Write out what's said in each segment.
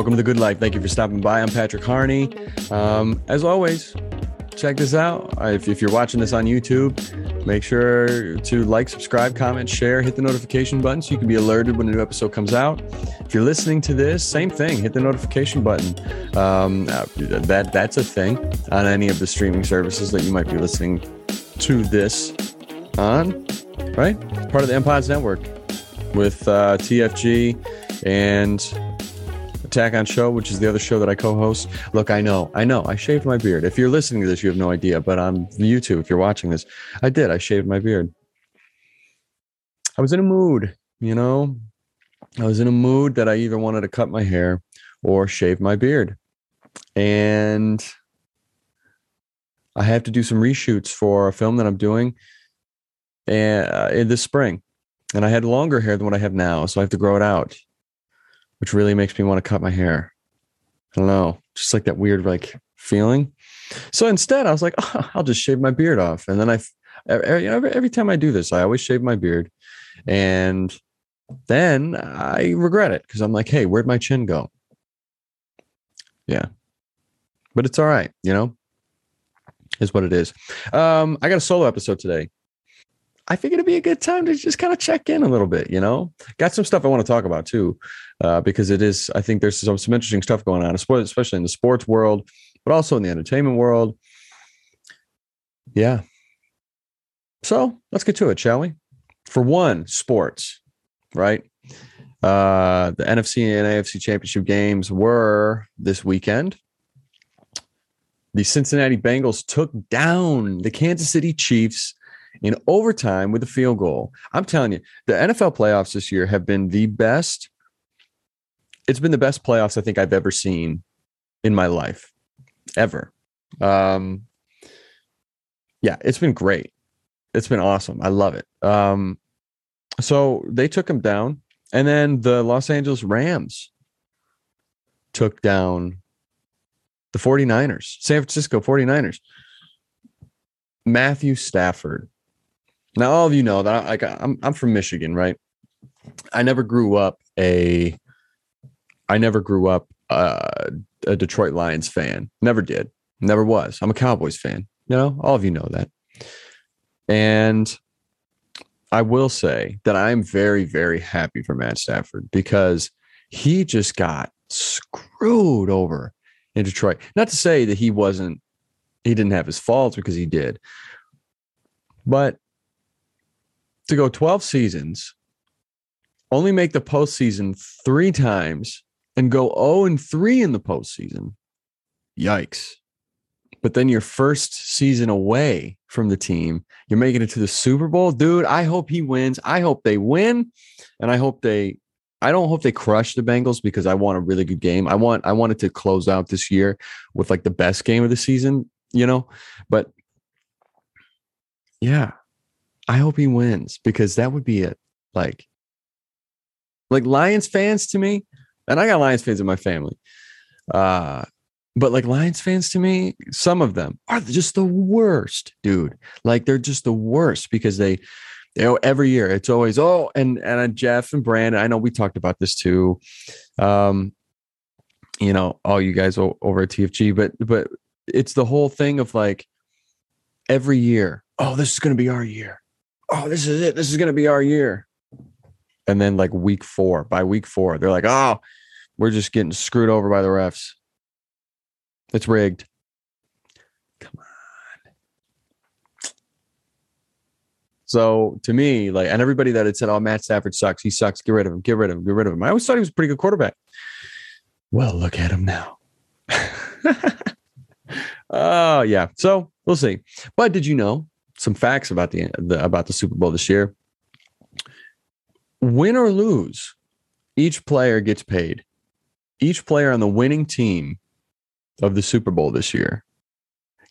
Welcome to the Good Life. Thank you for stopping by. I'm Patrick Harney. Um, as always, check this out. If, if you're watching this on YouTube, make sure to like, subscribe, comment, share, hit the notification button so you can be alerted when a new episode comes out. If you're listening to this, same thing. Hit the notification button. Um, uh, that that's a thing on any of the streaming services that you might be listening to this on. Right, part of the MPods Network with uh, TFG and Attack on Show, which is the other show that I co-host. Look, I know, I know, I shaved my beard. If you're listening to this, you have no idea, but on YouTube, if you're watching this, I did. I shaved my beard. I was in a mood, you know. I was in a mood that I either wanted to cut my hair or shave my beard, and I have to do some reshoots for a film that I'm doing uh, in this spring. And I had longer hair than what I have now, so I have to grow it out which really makes me want to cut my hair. I don't know, just like that weird like feeling. So instead, I was like, oh, I'll just shave my beard off, and then I, every, every time I do this, I always shave my beard, and then I regret it because I'm like, hey, where'd my chin go? Yeah, but it's all right, you know. Is what it is. Um, I got a solo episode today. I figured it'd be a good time to just kind of check in a little bit, you know? Got some stuff I want to talk about too, uh, because it is, I think there's some, some interesting stuff going on, especially in the sports world, but also in the entertainment world. Yeah. So let's get to it, shall we? For one, sports, right? Uh, the NFC and AFC championship games were this weekend. The Cincinnati Bengals took down the Kansas City Chiefs in overtime with a field goal. I'm telling you, the NFL playoffs this year have been the best. It's been the best playoffs I think I've ever seen in my life, ever. Um, yeah, it's been great. It's been awesome. I love it. Um, so they took him down, and then the Los Angeles Rams took down the 49ers, San Francisco 49ers. Matthew Stafford now, all of you know that I, like I'm I'm from Michigan, right? I never grew up a I never grew up uh, a Detroit Lions fan. Never did. Never was. I'm a Cowboys fan. You know, all of you know that. And I will say that I'm very, very happy for Matt Stafford because he just got screwed over in Detroit. Not to say that he wasn't, he didn't have his faults because he did, but to go 12 seasons, only make the postseason three times, and go 0 and 3 in the postseason. Yikes. But then your first season away from the team, you're making it to the Super Bowl. Dude, I hope he wins. I hope they win. And I hope they I don't hope they crush the Bengals because I want a really good game. I want I wanted to close out this year with like the best game of the season, you know. But yeah, I hope he wins because that would be it. Like, like Lions fans to me, and I got Lions fans in my family. Uh, but like Lions fans to me, some of them are just the worst, dude. Like they're just the worst because they, you know, every year it's always oh, and and Jeff and Brandon. I know we talked about this too. Um, you know, all you guys over at TFG, but but it's the whole thing of like every year. Oh, this is going to be our year oh, this is it. This is going to be our year. And then like week four, by week four, they're like, oh, we're just getting screwed over by the refs. It's rigged. Come on. So to me, like, and everybody that had said, oh, Matt Stafford sucks. He sucks. Get rid of him. Get rid of him. Get rid of him. I always thought he was a pretty good quarterback. Well, look at him now. Oh, uh, yeah. So we'll see. But did you know some facts about the, the about the Super Bowl this year. Win or lose, each player gets paid. Each player on the winning team of the Super Bowl this year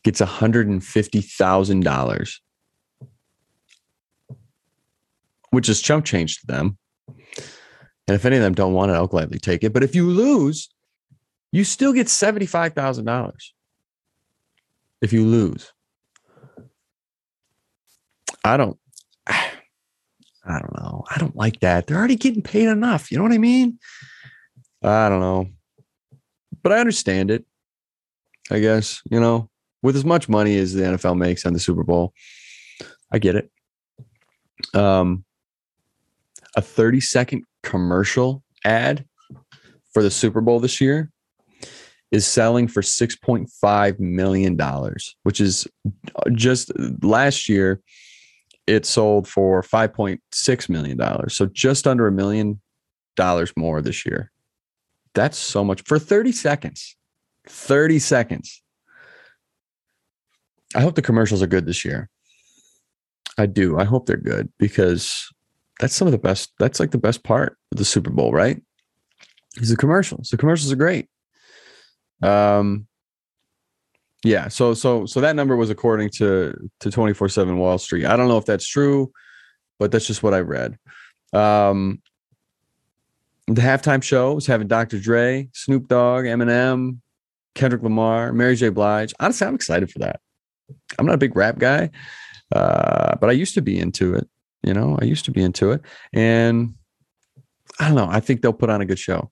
gets $150,000, which is chump change to them. And if any of them don't want it, I'll gladly take it. But if you lose, you still get $75,000 if you lose. I don't I don't know. I don't like that. They're already getting paid enough. You know what I mean? I don't know. but I understand it. I guess, you know, with as much money as the NFL makes on the Super Bowl, I get it. Um, a 30 second commercial ad for the Super Bowl this year is selling for $6.5 million, which is uh, just last year, it sold for $5.6 million. So just under a million dollars more this year. That's so much for 30 seconds. 30 seconds. I hope the commercials are good this year. I do. I hope they're good because that's some of the best. That's like the best part of the Super Bowl, right? Is the commercials. The commercials are great. Um, yeah. So so so that number was according to to twenty four seven Wall Street. I don't know if that's true, but that's just what I read. Um, the halftime show was having Dr. Dre, Snoop Dogg, Eminem, Kendrick Lamar, Mary J. Blige. Honestly, I'm excited for that. I'm not a big rap guy, uh, but I used to be into it. You know, I used to be into it, and I don't know. I think they'll put on a good show.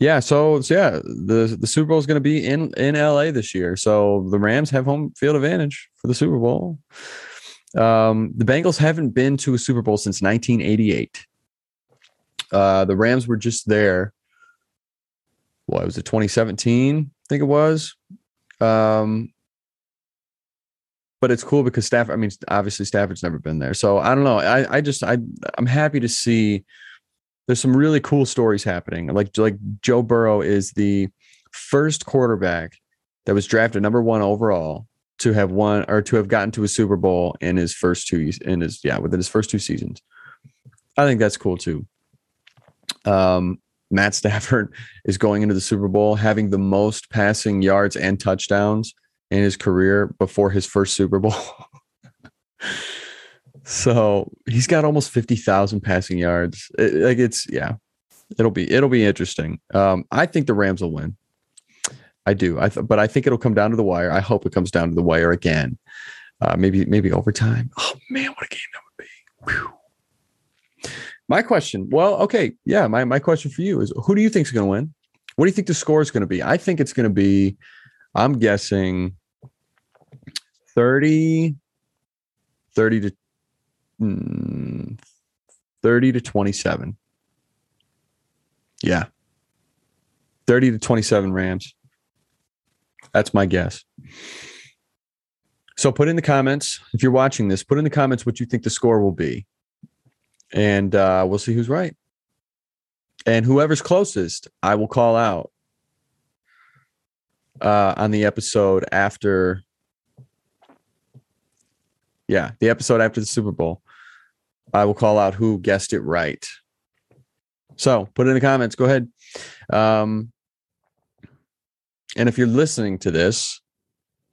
Yeah, so, yeah, the the Super Bowl is going to be in in LA this year. So the Rams have home field advantage for the Super Bowl. Um, the Bengals haven't been to a Super Bowl since 1988. Uh, the Rams were just there. What was it? 2017, I think it was. Um, but it's cool because Stafford. I mean, obviously Stafford's never been there, so I don't know. I I just I I'm happy to see. There's some really cool stories happening. Like like Joe Burrow is the first quarterback that was drafted number one overall to have won or to have gotten to a Super Bowl in his first two in his yeah within his first two seasons. I think that's cool too. Um, Matt Stafford is going into the Super Bowl having the most passing yards and touchdowns in his career before his first Super Bowl. so he's got almost 50,000 passing yards. It, like it's, yeah, it'll be, it'll be interesting. Um, I think the Rams will win. I do. I th- but I think it'll come down to the wire. I hope it comes down to the wire again. Uh, maybe, maybe overtime. Oh man, what a game that would be. Whew. My question. Well, okay. Yeah. My, my question for you is who do you think is going to win? What do you think the score is going to be? I think it's going to be, I'm guessing 30, 30 to mm, 30 to 27. Yeah. 30 to 27 Rams. That's my guess. So put in the comments if you're watching this, put in the comments what you think the score will be. And uh, we'll see who's right. And whoever's closest, I will call out uh, on the episode after yeah, the episode after the Super Bowl. I will call out who guessed it right. So put in the comments. Go ahead. Um, and if you're listening to this,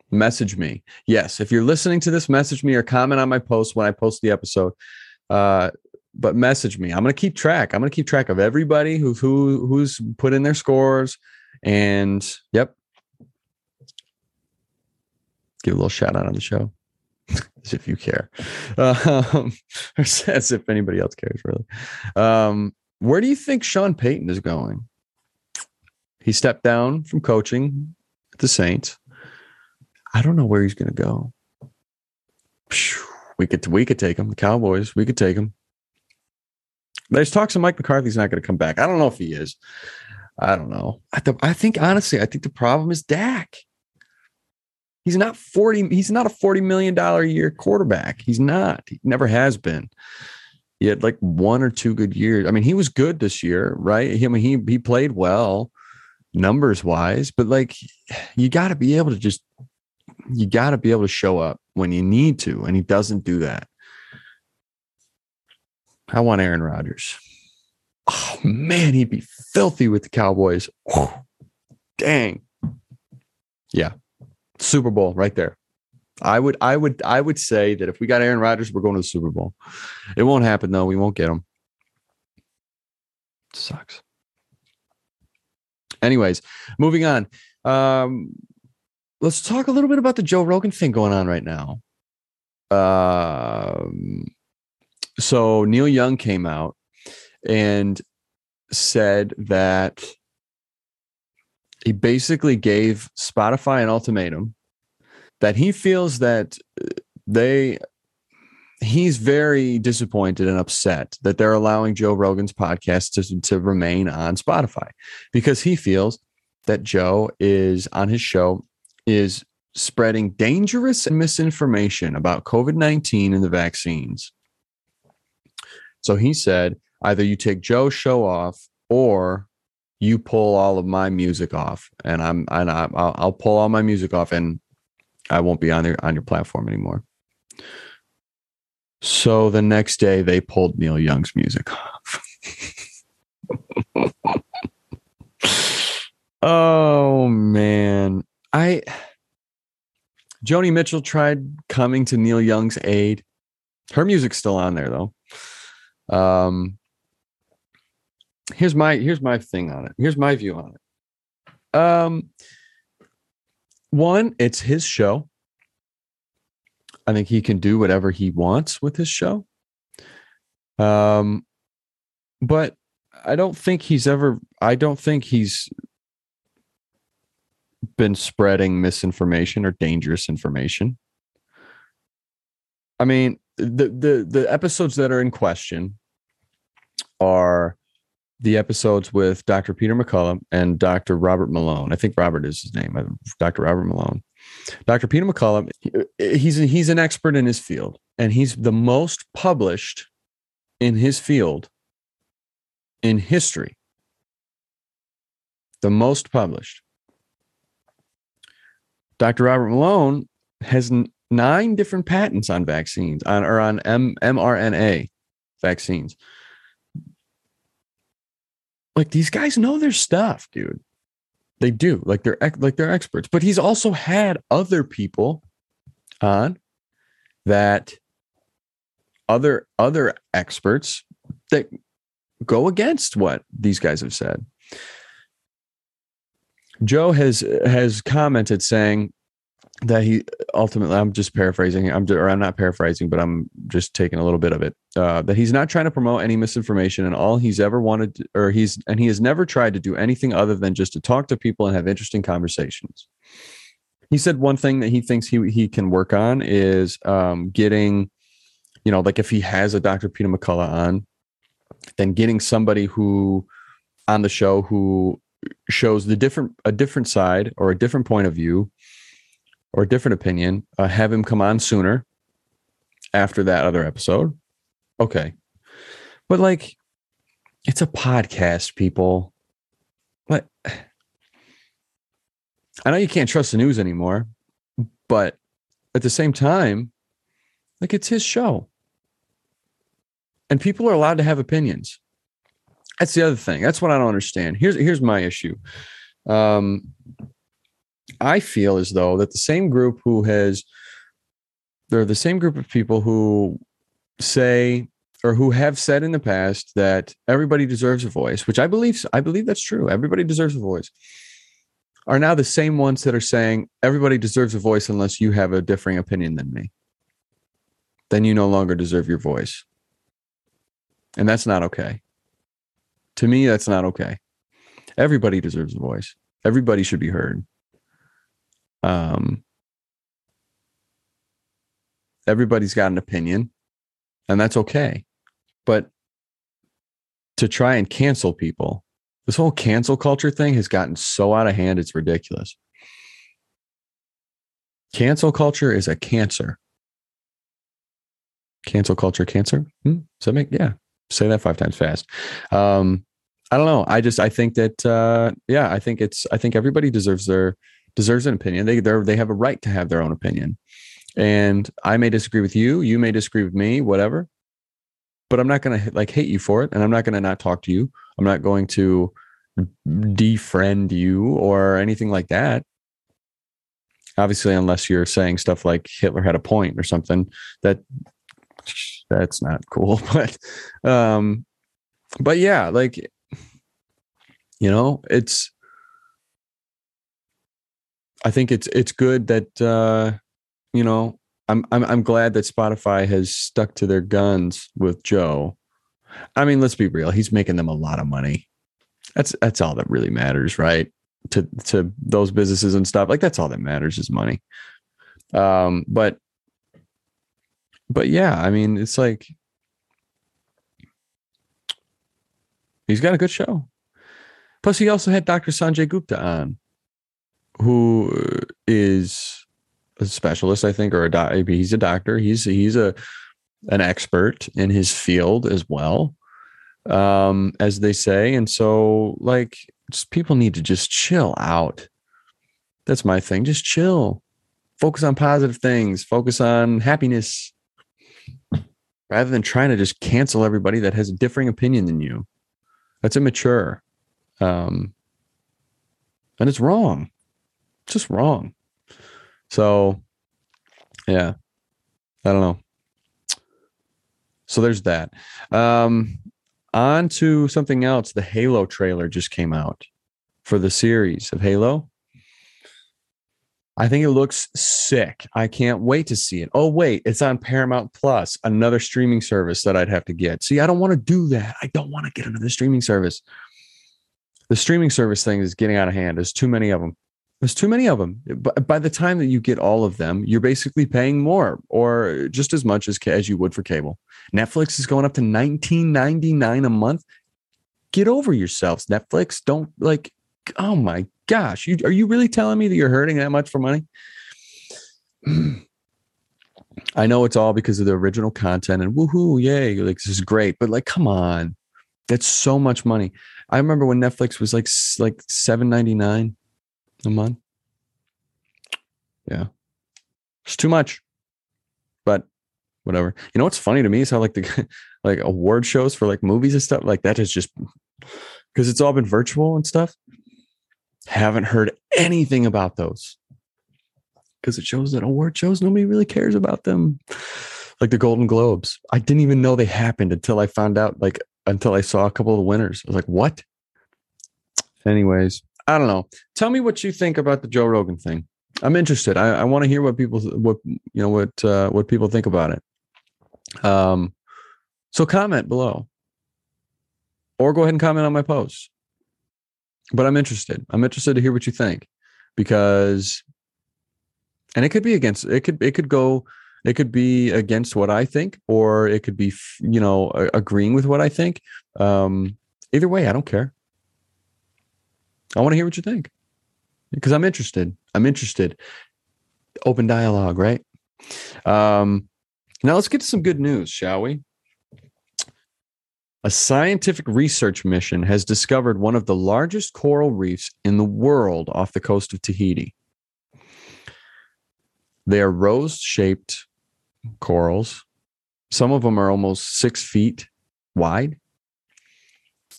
message me. Yes, if you're listening to this, message me or comment on my post when I post the episode. Uh, but message me. I'm gonna keep track. I'm gonna keep track of everybody who who who's put in their scores. And yep, give a little shout out on the show as if you care, um, as if anybody else cares, really. Um, where do you think Sean Payton is going? He stepped down from coaching the Saints. I don't know where he's going to go. We could we could take him. The Cowboys. We could take him. There's talks of Mike McCarthy's not going to come back. I don't know if he is. I don't know. I, th- I think honestly, I think the problem is Dak. He's not 40, he's not a $40 million a year quarterback. He's not. He never has been. He had like one or two good years. I mean, he was good this year, right? I mean, he he played well numbers wise, but like you got to be able to just you got to be able to show up when you need to, and he doesn't do that. I want Aaron Rodgers. Oh man, he'd be filthy with the Cowboys. Oh, dang. Yeah, Super Bowl right there. I would, I would, I would say that if we got Aaron Rodgers, we're going to the Super Bowl. It won't happen though. We won't get him. Sucks. Anyways, moving on. Um, let's talk a little bit about the Joe Rogan thing going on right now. Um, so Neil Young came out and said that he basically gave Spotify an ultimatum that he feels that uh, they he's very disappointed and upset that they're allowing Joe Rogan's podcast to, to remain on Spotify because he feels that Joe is on his show is spreading dangerous misinformation about COVID 19 and the vaccines. So he said either you take Joe's show off or you pull all of my music off and I'm and I, I'll, I'll pull all my music off and I won't be on your on your platform anymore. So the next day they pulled Neil Young's music off. oh man. I Joni Mitchell tried coming to Neil Young's aid. Her music's still on there though. Um here's my here's my thing on it. Here's my view on it. Um one, it's his show. I think he can do whatever he wants with his show. Um, but I don't think he's ever. I don't think he's been spreading misinformation or dangerous information. I mean, the the the episodes that are in question are the episodes with Dr. Peter McCullough and Dr. Robert Malone. I think Robert is his name, uh, Dr. Robert Malone. Dr. Peter McCullough, he's he's an expert in his field, and he's the most published in his field in history. The most published. Dr. Robert Malone has nine different patents on vaccines on or on M- mRNA vaccines. Like these guys know their stuff, dude. They do. Like they're like they're experts. But he's also had other people on that other other experts that go against what these guys have said. Joe has has commented saying that he ultimately i'm just paraphrasing i'm or i'm not paraphrasing but i'm just taking a little bit of it uh, that he's not trying to promote any misinformation and all he's ever wanted to, or he's and he has never tried to do anything other than just to talk to people and have interesting conversations. He said one thing that he thinks he he can work on is um, getting you know like if he has a dr peter mccullough on then getting somebody who on the show who shows the different a different side or a different point of view or a different opinion, uh, have him come on sooner after that other episode. Okay. But like, it's a podcast, people. But I know you can't trust the news anymore, but at the same time, like it's his show. And people are allowed to have opinions. That's the other thing. That's what I don't understand. Here's here's my issue. Um, I feel as though that the same group who has they're the same group of people who say or who have said in the past that everybody deserves a voice, which I believe I believe that's true. Everybody deserves a voice. Are now the same ones that are saying everybody deserves a voice unless you have a differing opinion than me. Then you no longer deserve your voice. And that's not okay. To me, that's not okay. Everybody deserves a voice. Everybody should be heard. Um, everybody's got an opinion, and that's okay. But to try and cancel people, this whole cancel culture thing has gotten so out of hand, it's ridiculous. Cancel culture is a cancer. Cancel culture, cancer. Hmm? Does that make yeah? Say that five times fast. Um, I don't know. I just I think that uh, yeah, I think it's I think everybody deserves their deserves an opinion. They they have a right to have their own opinion. And I may disagree with you, you may disagree with me, whatever. But I'm not going to like hate you for it and I'm not going to not talk to you. I'm not going to defriend you or anything like that. Obviously unless you're saying stuff like Hitler had a point or something that that's not cool, but um but yeah, like you know, it's I think it's it's good that uh, you know I'm I'm I'm glad that Spotify has stuck to their guns with Joe. I mean, let's be real; he's making them a lot of money. That's that's all that really matters, right? to to those businesses and stuff. Like that's all that matters is money. Um, but but yeah, I mean, it's like he's got a good show. Plus, he also had Dr. Sanjay Gupta on, who is a specialist, I think, or a doc. He's a doctor. He's he's a an expert in his field as well, um, as they say. And so, like, people need to just chill out. That's my thing. Just chill. Focus on positive things. Focus on happiness, rather than trying to just cancel everybody that has a differing opinion than you. That's immature. Um, and it's wrong. Just wrong. So, yeah, I don't know. So there's that. Um, on to something else. The Halo trailer just came out for the series of Halo. I think it looks sick. I can't wait to see it. Oh, wait, it's on Paramount Plus, another streaming service that I'd have to get. See, I don't want to do that. I don't want to get another streaming service. The streaming service thing is getting out of hand. There's too many of them. There's too many of them. But By the time that you get all of them, you're basically paying more or just as much as, as you would for cable. Netflix is going up to 19.99 a month. Get over yourselves, Netflix. Don't like oh my gosh, you, are you really telling me that you're hurting that much for money? I know it's all because of the original content and woohoo, yay, like this is great, but like, come on, that's so much money. I remember when Netflix was like like seven ninety nine a month. Yeah, it's too much, but whatever. You know what's funny to me is how like the like award shows for like movies and stuff like that is just because it's all been virtual and stuff. Haven't heard anything about those because it shows that award shows nobody really cares about them. Like the Golden Globes, I didn't even know they happened until I found out. Like until I saw a couple of the winners, I was like, "What?" Anyways, I don't know. Tell me what you think about the Joe Rogan thing. I'm interested. I, I want to hear what people what you know what uh, what people think about it. Um, so comment below, or go ahead and comment on my post but I'm interested. I'm interested to hear what you think because, and it could be against, it could, it could go, it could be against what I think, or it could be, you know, agreeing with what I think. Um, either way, I don't care. I want to hear what you think because I'm interested. I'm interested. Open dialogue, right? Um, now let's get to some good news, shall we? A scientific research mission has discovered one of the largest coral reefs in the world off the coast of Tahiti. They are rose shaped corals. Some of them are almost six feet wide,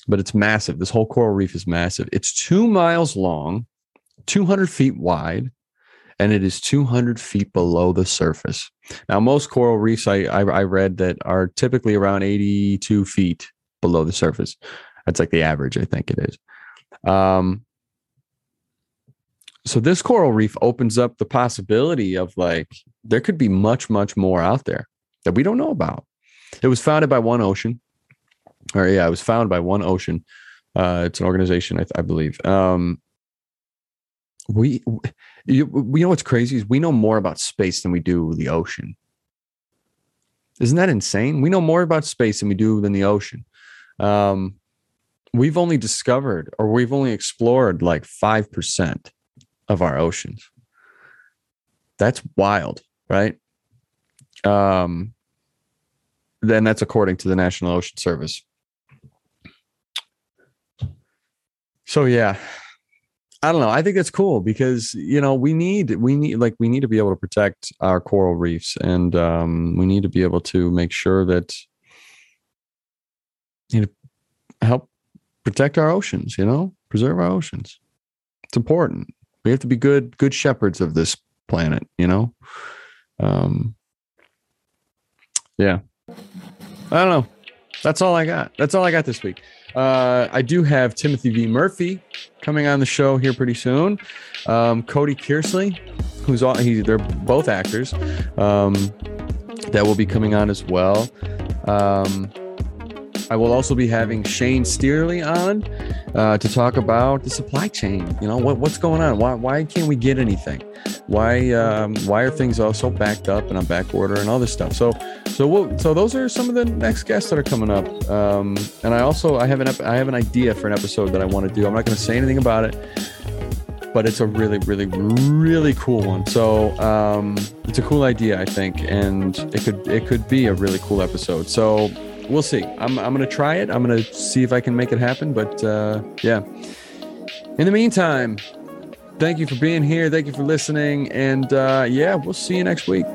but it's massive. This whole coral reef is massive. It's two miles long, 200 feet wide, and it is 200 feet below the surface. Now, most coral reefs I, I, I read that are typically around 82 feet below the surface. That's like the average, I think it is. Um, so this coral reef opens up the possibility of like there could be much, much more out there that we don't know about. It was founded by One Ocean, or yeah, it was found by One Ocean. Uh, it's an organization, I, I believe. Um, we, you, we know what's crazy is we know more about space than we do the ocean. Isn't that insane? We know more about space than we do than the ocean um, we've only discovered or we've only explored like 5% of our oceans. That's wild, right? Um, then that's according to the National Ocean Service. So yeah, I don't know. I think that's cool because you know we need we need like we need to be able to protect our coral reefs and um, we need to be able to make sure that you know, help protect our oceans, you know, preserve our oceans. It's important. We have to be good, good shepherds of this planet, you know? Um, yeah. I don't know. That's all I got. That's all I got this week. Uh, I do have Timothy V. Murphy coming on the show here pretty soon. Um, Cody Kearsley, who's all, he, they're both actors, um, that will be coming on as well. Um, I will also be having Shane Steerley on uh, to talk about the supply chain. You know, what, what's going on? Why, why can't we get anything? Why um, why are things all so backed up and on back order and all this stuff? So so we'll, so those are some of the next guests that are coming up. Um, and I also I have an I have an idea for an episode that I want to do. I'm not going to say anything about it but it's a really, really, really cool one. So um, it's a cool idea, I think, and it could it could be a really cool episode. So we'll see. I'm I'm gonna try it. I'm gonna see if I can make it happen. But uh, yeah. In the meantime, thank you for being here. Thank you for listening, and uh, yeah, we'll see you next week.